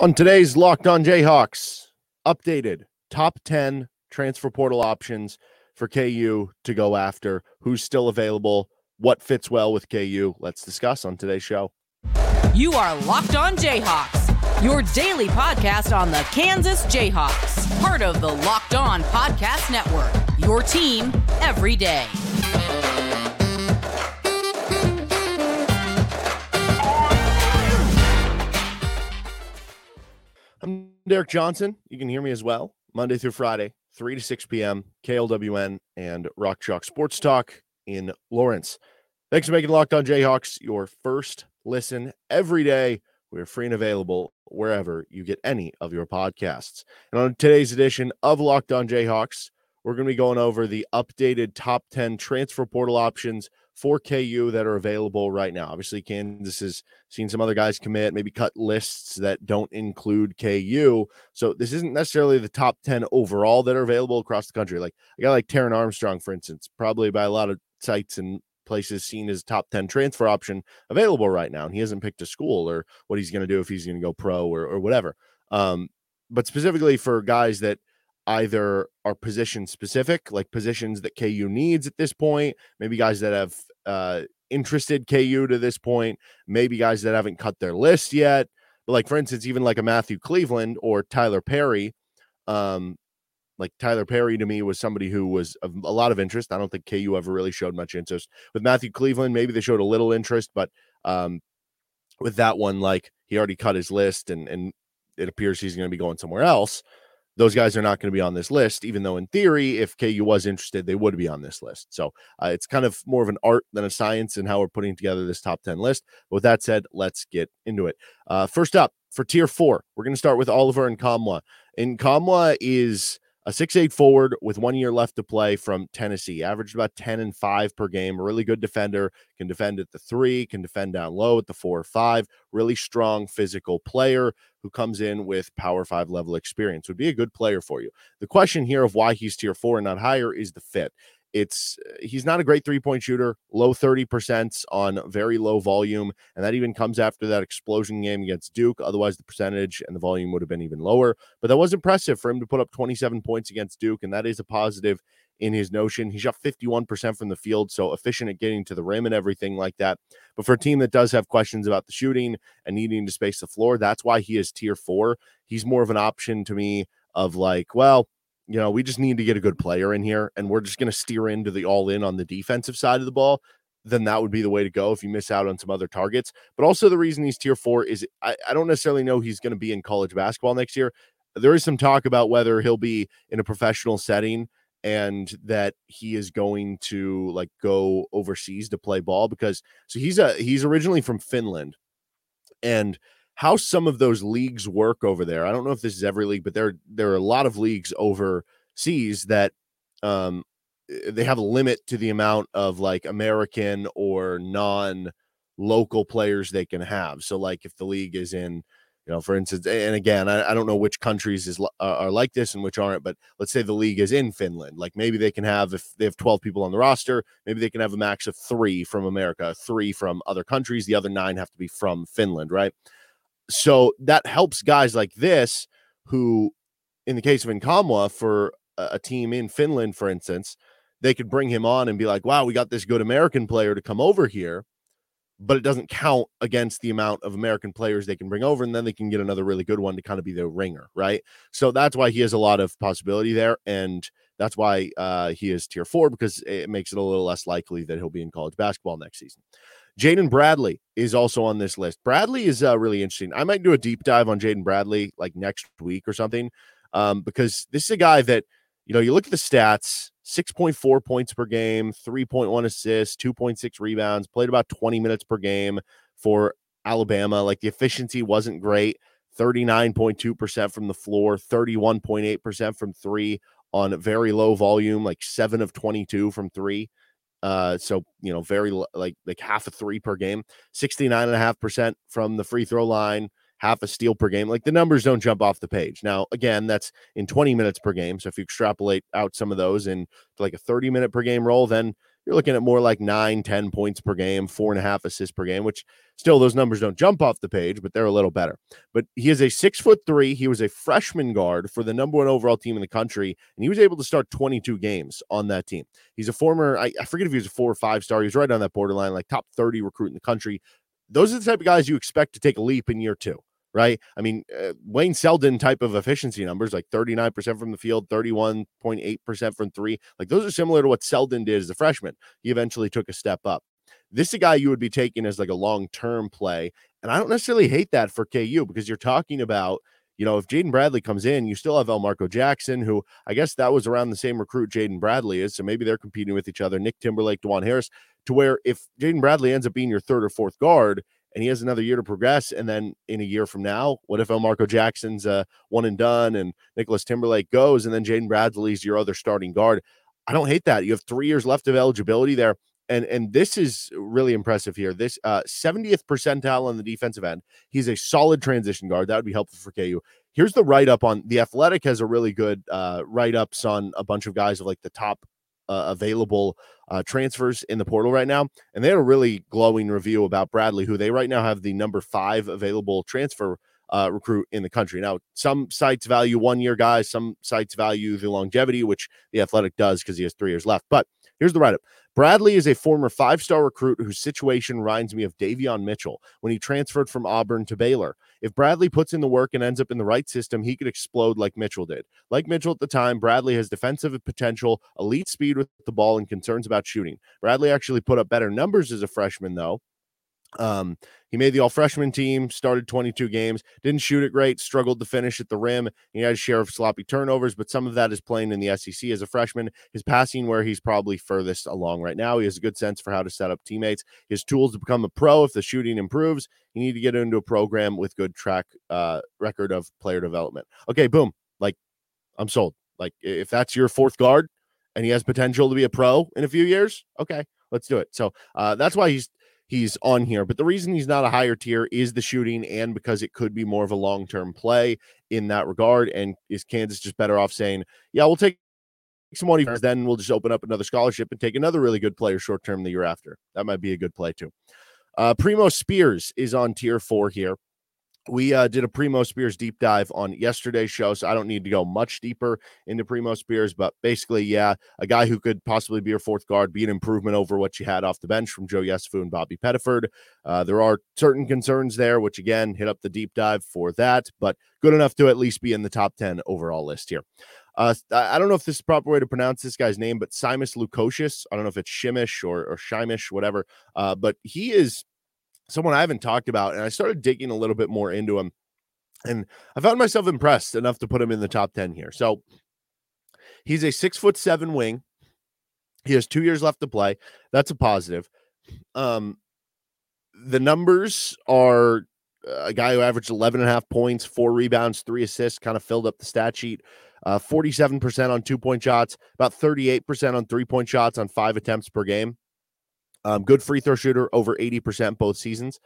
On today's Locked On Jayhawks, updated top 10 transfer portal options for KU to go after. Who's still available? What fits well with KU? Let's discuss on today's show. You are Locked On Jayhawks, your daily podcast on the Kansas Jayhawks, part of the Locked On Podcast Network, your team every day. I'm Derek Johnson. You can hear me as well Monday through Friday, 3 to 6 p.m., KLWN and Rock Chalk Sports Talk in Lawrence. Thanks for making Locked On Jayhawks your first listen every day. We're free and available wherever you get any of your podcasts. And on today's edition of Locked On Jayhawks, we're going to be going over the updated top 10 transfer portal options for KU that are available right now. Obviously, Kansas has seen some other guys commit, maybe cut lists that don't include KU. So this isn't necessarily the top 10 overall that are available across the country. Like a guy like Taran Armstrong, for instance, probably by a lot of sites and places seen as top 10 transfer option available right now. And he hasn't picked a school or what he's going to do if he's going to go pro or, or whatever. Um, but specifically for guys that either are position specific, like positions that KU needs at this point, maybe guys that have uh, interested KU to this point, maybe guys that haven't cut their list yet. But like for instance, even like a Matthew Cleveland or Tyler Perry, um, like Tyler Perry to me was somebody who was of a lot of interest. I don't think KU ever really showed much interest. With Matthew Cleveland, maybe they showed a little interest, but um, with that one, like he already cut his list and and it appears he's going to be going somewhere else those guys are not going to be on this list, even though in theory, if KU was interested, they would be on this list. So uh, it's kind of more of an art than a science in how we're putting together this top 10 list. But with that said, let's get into it. Uh, first up for tier four, we're going to start with Oliver Nkamhoua. And Kamwa is a six-eight forward with one year left to play from Tennessee. Averaged about 10 and 5 per game. A really good defender. Can defend at the three, can defend down low at the four or five. Really strong physical player who comes in with power five level experience. Would be a good player for you. The question here of why he's tier four and not higher is the fit. It's uh, he's not a great three point shooter, low 30% on very low volume. And that even comes after that explosion game against Duke. Otherwise, the percentage and the volume would have been even lower. But that was impressive for him to put up 27 points against Duke. And that is a positive in his notion. He shot 51% from the field, so efficient at getting to the rim and everything like that. But for a team that does have questions about the shooting and needing to space the floor, that's why he is tier four. He's more of an option to me of like, well, you know, we just need to get a good player in here and we're just going to steer into the all in on the defensive side of the ball, then that would be the way to go if you miss out on some other targets. But also, the reason he's tier four is I, I don't necessarily know he's going to be in college basketball next year. There is some talk about whether he'll be in a professional setting and that he is going to like go overseas to play ball because so he's a he's originally from Finland and how some of those leagues work over there. I don't know if this is every league, but there there are a lot of leagues overseas that um eh, they have a limit to the amount of like American or non local players they can have. So like if the league is in you know, for instance, and again, I, I don't know which countries is uh, are like this and which aren't, but let's say the league is in Finland. Like maybe they can have if they have twelve people on the roster, maybe they can have a max of three from America, three from other countries. The other nine have to be from Finland, right? so that helps guys like this who in the case of Nkamhoua for a team in Finland for instance they could bring him on and be like wow we got this good American player to come over here but it doesn't count against the amount of American players they can bring over and then they can get another really good one to kind of be the ringer right so that's why he has a lot of possibility there and that's why uh, he is tier four because it makes it a little less likely that he'll be in college basketball next season Jaden Bradley is also on this list. Bradley is uh, really interesting. I might do a deep dive on Jaden Bradley like next week or something, um, because this is a guy that you know you look at the stats: six point four points per game, three point one assists, two point six rebounds, played about twenty minutes per game for Alabama. Like the efficiency wasn't great. 39.2% from the floor, 31.8% from three on very low volume, like seven of 22 from three. Uh, so you know, very like like half a three per game, 69 and a half percent from the free throw line, half a steal per game. Like the numbers don't jump off the page. Now, again, that's in 20 minutes per game. So if you extrapolate out some of those and like a 30 minute per game role, then you're looking at more like nine, 10 points per game, four and a half assists per game, which still those numbers don't jump off the page, but they're a little better. But he is a six foot three. He was a freshman guard for the number one overall team in the country, and he was able to start 22 games on that team. He's a former, I, I forget if he was a four or five star. He was right on that borderline, like top 30 recruit in the country. Those are the type of guys you expect to take a leap in year two right? I mean, uh, Wayne Selden type of efficiency numbers, like 39% from the field, 31.8% from three. Like those are similar to what Selden did as a freshman. He eventually took a step up. This is a guy you would be taking as like a long term play. And I don't necessarily hate that for KU because you're talking about, you know, if Jaden Bradley comes in, you still have Elmarko Jackson, who I guess that was around the same recruit Jaden Bradley is. So maybe they're competing with each other. Nick Timberlake, Dajuan Harris, to where if Jaden Bradley ends up being your third or fourth guard, and he has another year to progress. And then in a year from now, what if Elmarko Jackson's uh, one and done and Nicholas Timberlake goes and then Jaden Bradley's your other starting guard? I don't hate that. You have three years left of eligibility there. And, and this is really impressive here. This uh, 70th percentile on the defensive end. He's a solid transition guard. That would be helpful for KU. Here's the write up on the Athletic has a really good uh, write ups on a bunch of guys of like the top uh, available uh, transfers in the portal right now. And they had a really glowing review about Bradley, who they right now have the number five available transfer uh, recruit in the country. Now, some sites value one year guys, some sites value the longevity, which the athletic does because he has three years left. But here's the write up Bradley is a former five star recruit whose situation reminds me of Davion Mitchell when he transferred from Auburn to Baylor. If Bradley puts in the work and ends up in the right system, he could explode like Mitchell did. Like Mitchell at the time, Bradley has defensive potential, elite speed with the ball, and concerns about shooting. Bradley actually put up better numbers as a freshman, though, um, he made the all freshman team, started 22 games, didn't shoot it great, struggled to finish at the rim. He had a share of sloppy turnovers, but some of that is playing in the SEC as a freshman. His passing, where he's probably furthest along right now, he has a good sense for how to set up teammates. His tools to become a pro, if the shooting improves, you need to get into a program with good track uh, record of player development. Okay, boom. Like, I'm sold. Like, if that's your fourth guard and he has potential to be a pro in a few years, okay, let's do it. So uh, that's why he's he's on here. But the reason he's not a higher tier is the shooting and because it could be more of a long term play in that regard. And is Kansas just better off saying, yeah, we'll take some money, then we'll just open up another scholarship and take another really good player short term the year after? That might be a good play too. Uh, Primo Spears is on tier four here we uh, did a Primo Spears deep dive on yesterday's show, so I don't need to go much deeper into Primo Spears. But basically, yeah, a guy who could possibly be your fourth guard, be an improvement over what you had off the bench from Joe Yesufu and Bobby Pettiford. Uh, there are certain concerns there, which again, hit up the deep dive for that, but good enough to at least be in the top 10 overall list here. Uh, I don't know if this is the proper way to pronounce this guy's name, but Simas Lukosius. I don't know if it's Shimish or, or Shimish, whatever. Uh, but he is someone I haven't talked about, and I started digging a little bit more into him, and I found myself impressed enough to put him in the top ten here. So he's a six foot seven wing. He has two years left to play. That's a positive. Um, the numbers are uh, a guy who averaged 11 and a half points, four rebounds, three assists, kind of filled up the stat sheet. Uh, 47% on two point shots, about 38% on three point shots on five attempts per game. Um, good free throw shooter, over 80% both seasons.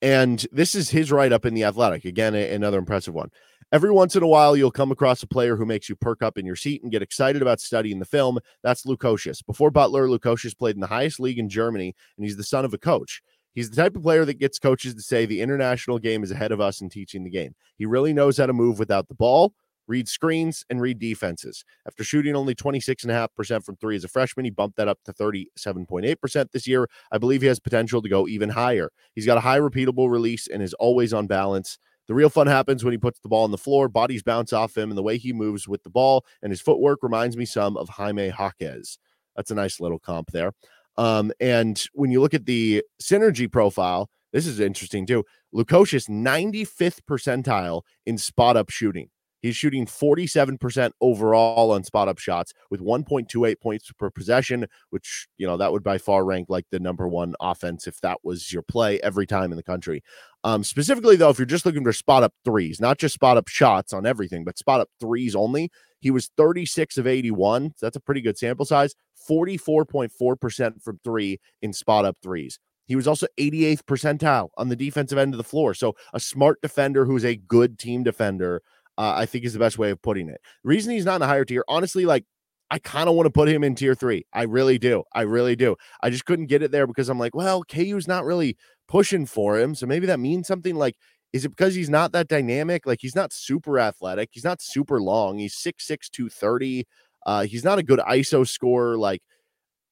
And this is his write up in the athletic. Again, a, another impressive one. Every once in a while, you'll come across a player who makes you perk up in your seat and get excited about studying the film. That's Lukosius. Before Butler, Lukosius played in the highest league in Germany, and he's the son of a coach. He's the type of player that gets coaches to say the international game is ahead of us in teaching the game. He really knows how to move without the ball read screens, and read defenses. After shooting only 26.5% from three as a freshman, he bumped that up to 37.8% this year. I believe he has potential to go even higher. He's got a high repeatable release and is always on balance. The real fun happens when he puts the ball on the floor, bodies bounce off him, and the way he moves with the ball and his footwork reminds me some of Jaime Jaquez. That's a nice little comp there. Um, and when you look at the synergy profile, this is interesting too. Lukosius 95th percentile in spot up shooting. He's shooting 47% overall on spot up shots with 1.28 points per possession, which, you know, that would by far rank like the number one offense if that was your play every time in the country. Um, specifically, though, if you're just looking for spot up threes, not just spot up shots on everything, but spot up threes only, he was 36 of 81. So that's a pretty good sample size, 44.4% from three in spot up threes. He was also 88th percentile on the defensive end of the floor. So a smart defender who's a good team defender uh, I think is the best way of putting it. Reason he's not in a higher tier, honestly, like I kind of want to put him in tier three. I really do. I really do. I just couldn't get it there because I'm like, well, KU's not really pushing for him. So maybe that means something like, is it because he's not that dynamic? Like he's not super athletic. He's not super long. He's 6'6, 230. Uh, he's not a good ISO scorer. Like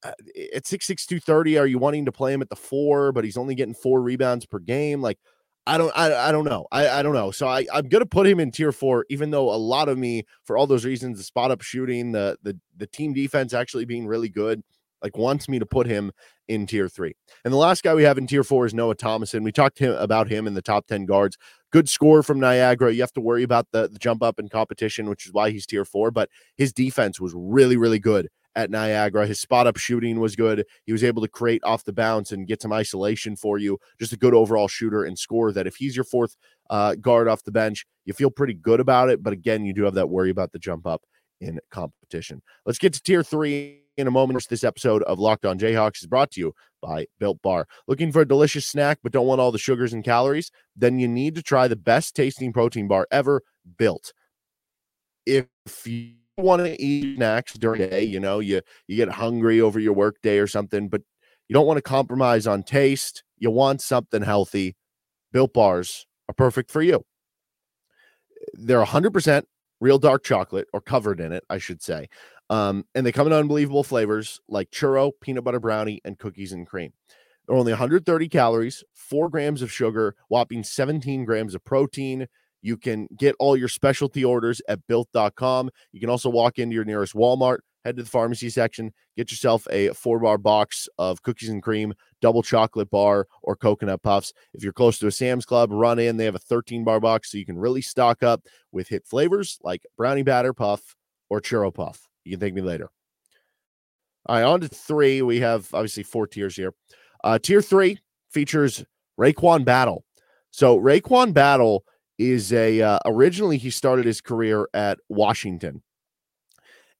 uh, at 6'6, 230, are you wanting to play him at the four, but he's only getting four rebounds per game? Like I don't I, I don't know. I, I don't know. So I, I'm gonna put him in tier four, even though a lot of me, for all those reasons, the spot up shooting, the the the team defense actually being really good, like wants me to put him in tier three. And the last guy we have in tier four is Noah Thomasson. We talked him about him in the top 10 guards. Good score from Niagara. You have to worry about the, the jump up in competition, which is why he's tier four, but his defense was really, really good at Niagara. His spot up shooting was good. He was able to create off the bounce and get some isolation for you. Just a good overall shooter and score that if he's your fourth uh, guard off the bench, you feel pretty good about it. But again, you do have that worry about the jump up in competition. Let's get to tier three in a moment. This episode of Locked On Jayhawks is brought to you by Built Bar. Looking for a delicious snack but don't want all the sugars and calories? Then you need to try the best tasting protein bar ever built. If you want to eat snacks during the day. You know, you you get hungry over your work day or something, but you don't want to compromise on taste. You want something healthy. Built bars are perfect for you. They're 100% real dark chocolate or covered in it, I should say. Um, and they come in unbelievable flavors like churro, peanut butter brownie, and cookies and cream. They're only 130 calories, four grams of sugar, whopping 17 grams of protein, you can get all your specialty orders at built.com. You can also walk into your nearest Walmart, head to the pharmacy section, get yourself a four bar box of cookies and cream, double chocolate bar, or coconut puffs. If you're close to a Sam's Club, run in. They have a 13 bar box so you can really stock up with hit flavors like brownie batter puff or churro puff. You can thank me later. All right, on to three. We have obviously four tiers here. Uh, tier three features RaeQuan Battle. So RaeQuan Battle is a uh, originally he started his career at Washington.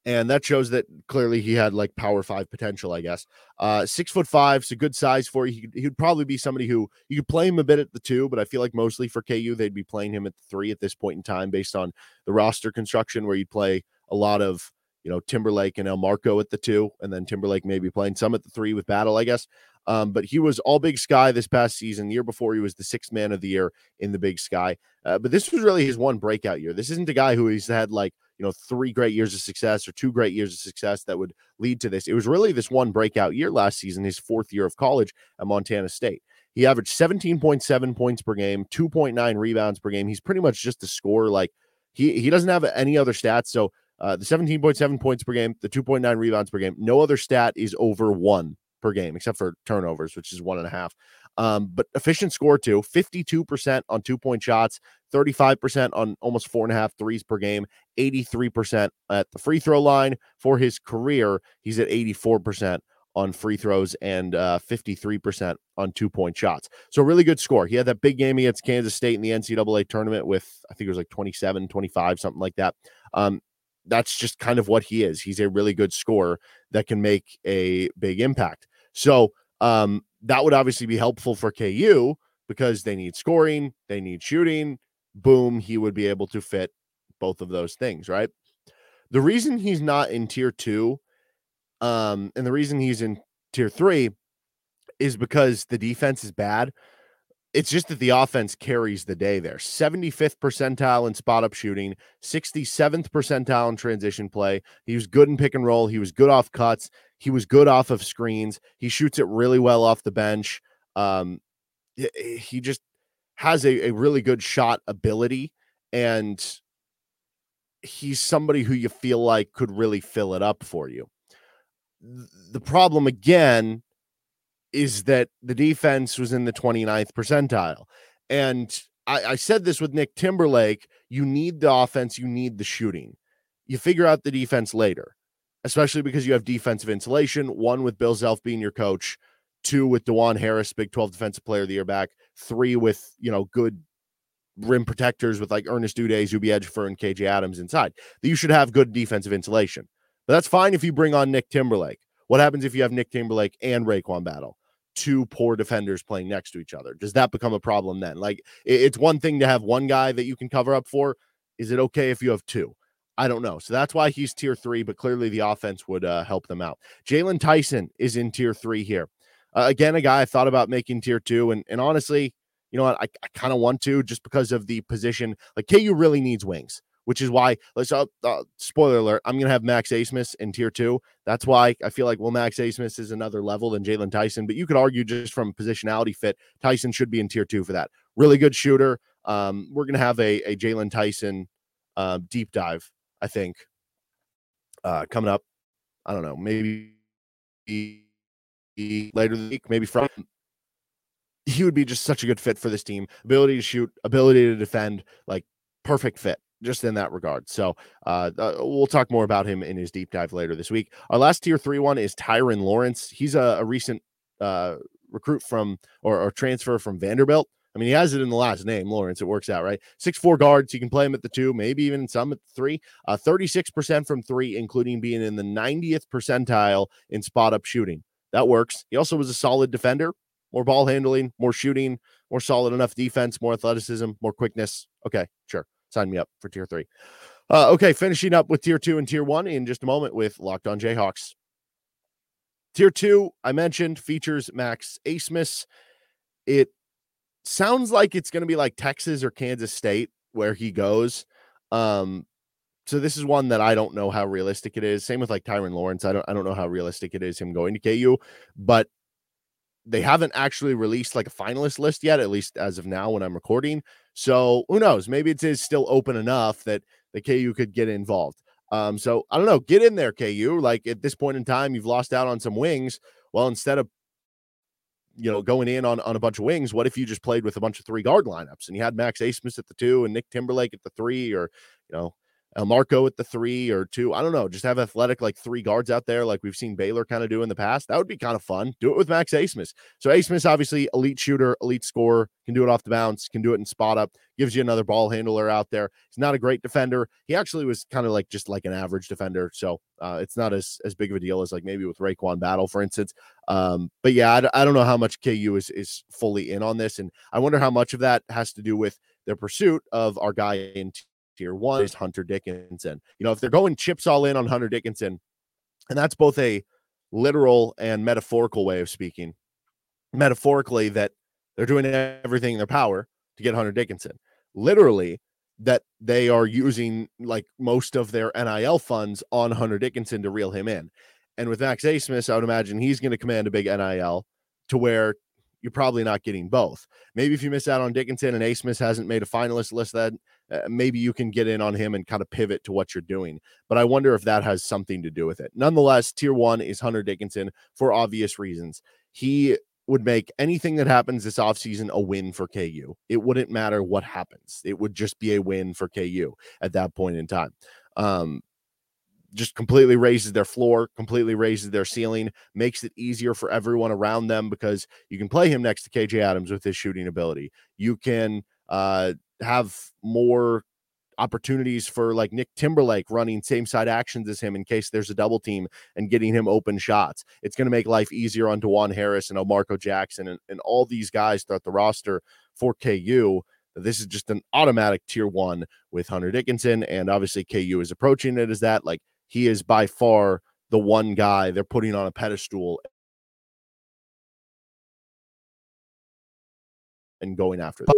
And that shows that clearly he had like power five potential, I guess. Uh, six foot five, so good size for you. He, would probably be somebody who you could play him a bit at the two, but I feel like mostly for KU, they'd be playing him at the three at this point in time based on the roster construction where you'd play a lot of, you know, Timberlake and Elmarko at the two, and then Timberlake maybe playing some at the three with Battle, I guess. Um, but he was all Big Sky this past season. The year before, he was the sixth man of the year in the Big Sky. Uh, but this was really his one breakout year. This isn't a guy who he's had like you know three great years of success or two great years of success that would lead to this. It was really this one breakout year last season, his fourth year of college at Montana State. He averaged 17.7 points per game, 2.9 rebounds per game. He's pretty much just a scorer. Like he he doesn't have any other stats. So uh, the 17.7 points per game, the 2.9 rebounds per game, no other stat is over one per game, except for turnovers, which is one and a half. Um, but efficient score too 52% on two point shots, 35% on almost four and a half threes per game, 83% at the free throw line. For his career, he's at 84% on free throws and uh, 53% on two point shots. So, really good score. He had that big game against Kansas State in the NCAA tournament with, I think it was like 27, 25, something like that. Um, that's just kind of what he is. He's a really good scorer that can make a big impact. So um, that would obviously be helpful for KU because they need scoring, they need shooting. Boom, he would be able to fit both of those things, right? The reason he's not in tier two, um, and the reason he's in tier three is because the defense is bad. It's just that the offense carries the day there. 75th percentile in spot up shooting, 67th percentile in transition play. He was good in pick and roll. He was good off cuts. He was good off of screens. He shoots it really well off the bench. Um, he just has a, a really good shot ability, and he's somebody who you feel like could really fill it up for you. The problem again is that the defense was in the 29th percentile. And I, I, said this with Nick Timberlake you need the offense, you need the shooting. You figure out the defense later especially because you have defensive insulation. One with Bill Self being your coach, two with Dajuan Harris, Big 12 Defensive Player of the Year back, three with you know good rim protectors with like Ernest Udeh, Zuby Ejiofor, and KJ Adams inside. You should have good defensive insulation. But that's fine if you bring on Nick Timberlake. What happens if you have Nick Timberlake and RaeQuan Battle? Two poor defenders playing next to each other. Does that become a problem then? Like it's one thing to have one guy that you can cover up for. Is it okay if you have two? I don't know. So that's why he's tier three, but clearly the offense would uh, help them out. Jaylon Tyson is in tier three here. Uh, again, a guy I thought about making tier two. And, and honestly, you know what? I, I kind of want to just because of the position. Like KU really needs wings, which is why, let's uh, uh, spoiler alert, I'm going to have Max Abmas in tier two. That's why I feel like, well, Max Abmas is another level than Jaylon Tyson. But you could argue just from positionality fit, Tyson should be in tier two for that. Really good shooter. Um, we're going to have a, a Jaylon Tyson uh, deep dive I think, uh, coming up. I don't know, maybe later the week, maybe from. He would be just such a good fit for this team. Ability to shoot, ability to defend, like perfect fit just in that regard. So uh, uh, we'll talk more about him in his deep dive later this week. Our last tier three one is Tyrin Lawrence. He's a, a recent uh, recruit from or, or, transfer from Vanderbilt. I mean, he has it in the last name, Lawrence. It works out, right? Six four guards. You can play him at the two, maybe even some at three. Uh, 36% from three, including being in the 90th percentile in spot up shooting. That works. He also was a solid defender, more ball handling, more shooting, more solid enough defense, more athleticism, more quickness. Okay, sure. Sign me up for tier three. Uh, okay, finishing up with tier two and tier one in just a moment with Locked On Jayhawks. Tier two, I mentioned, features Max Abmas. It sounds like it's going to be like Texas or Kansas State where he goes. Um, so this is one that I don't know how realistic it is. Same with like Tyrin Lawrence. I don't I don't know how realistic it is him going to KU, but they haven't actually released like a finalist list yet, at least as of now when I'm recording. So who knows? Maybe it is still open enough that the KU could get involved. Um, so I don't know. Get in there, KU. Like at this point in time, you've lost out on some wings. Well, instead of you know, going in on, on a bunch of wings, what if you just played with a bunch of three guard lineups and you had Max Abmas at the two and Nick Timberlake at the three, or, you know, Marco at the three or two. I don't know. Just have athletic like three guards out there, like we've seen Baylor kind of do in the past. That would be kind of fun. Do it with Max Abmas. So Abmas, obviously, elite shooter, elite scorer, can do it off the bounce, can do it in spot up, gives you another ball handler out there. He's not a great defender. He actually was kind of like just like an average defender. So uh, it's not as as big of a deal as like maybe with RaeQuan Battle, for instance. Um, but yeah, I, I don't know how much KU is is fully in on this, and I wonder how much of that has to do with their pursuit of our guy in tier one is Hunter Dickinson. You know, if they're going chips all in on Hunter Dickinson, and that's both a literal and metaphorical way of speaking, metaphorically, that they're doing everything in their power to get Hunter Dickinson. Literally, that they are using like most of their NIL funds on Hunter Dickinson to reel him in. And with Max Abmas, I would imagine he's going to command a big NIL to where you're probably not getting both. Maybe if you miss out on Dickinson and Abmas hasn't made a finalist list, then uh, maybe you can get in on him and kind of pivot to what you're doing. But I wonder if that has something to do with it. Nonetheless, tier one is Hunter Dickinson for obvious reasons. He would make anything that happens this offseason a win for KU. It wouldn't matter what happens. It would just be a win for KU at that point in time. Um, just completely raises their floor, completely raises their ceiling, makes it easier for everyone around them because you can play him next to KJ Adams with his shooting ability. You can uh, have more opportunities for like Nick Timberlake running same side actions as him in case there's a double team and getting him open shots. It's going to make life easier on Dajuan Harris and Marco Jackson and, and all these guys throughout the roster for KU. This is just an automatic tier one with Hunter Dickinson. And obviously, KU is approaching it as that. Like he is by far the one guy they're putting on a pedestal and going after. Them.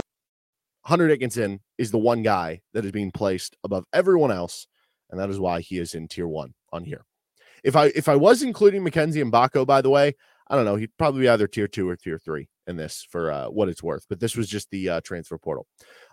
Hunter Dickinson is the one guy that is being placed above everyone else, and that is why he is in tier one on here. If I if I was including Mackenzie Mgbako, by the way, I don't know, he'd probably be either tier two or tier three in this for uh, what it's worth. But this was just the uh, transfer portal.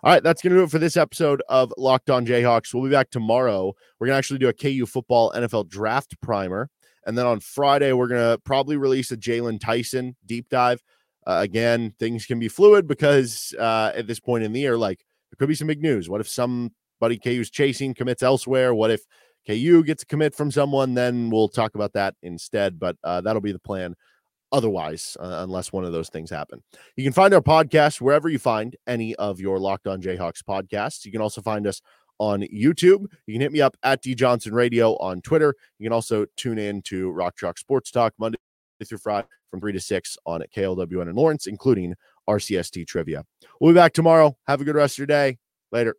All right, that's gonna do it for this episode of Locked On Jayhawks. We'll be back tomorrow. We're gonna actually do a KU football NFL draft primer, and then on Friday we're gonna probably release a Jaylon Tyson deep dive. Uh, again, things can be fluid because uh, at this point in the year, like there could be some big news. What if somebody KU's chasing commits elsewhere? What if KU gets a commit from someone? Then we'll talk about that instead. But uh, that'll be the plan otherwise, uh, unless one of those things happen. You can find our podcast wherever you find any of your Locked On Jayhawks podcasts. You can also find us on YouTube. You can hit me up at D Johnson Radio on Twitter. You can also tune in to Rock Chalk Sports Talk Monday through Friday from 3 to 6 on KLWN and Lawrence, including RCST trivia. We'll be back tomorrow. Have a good rest of your day. Later.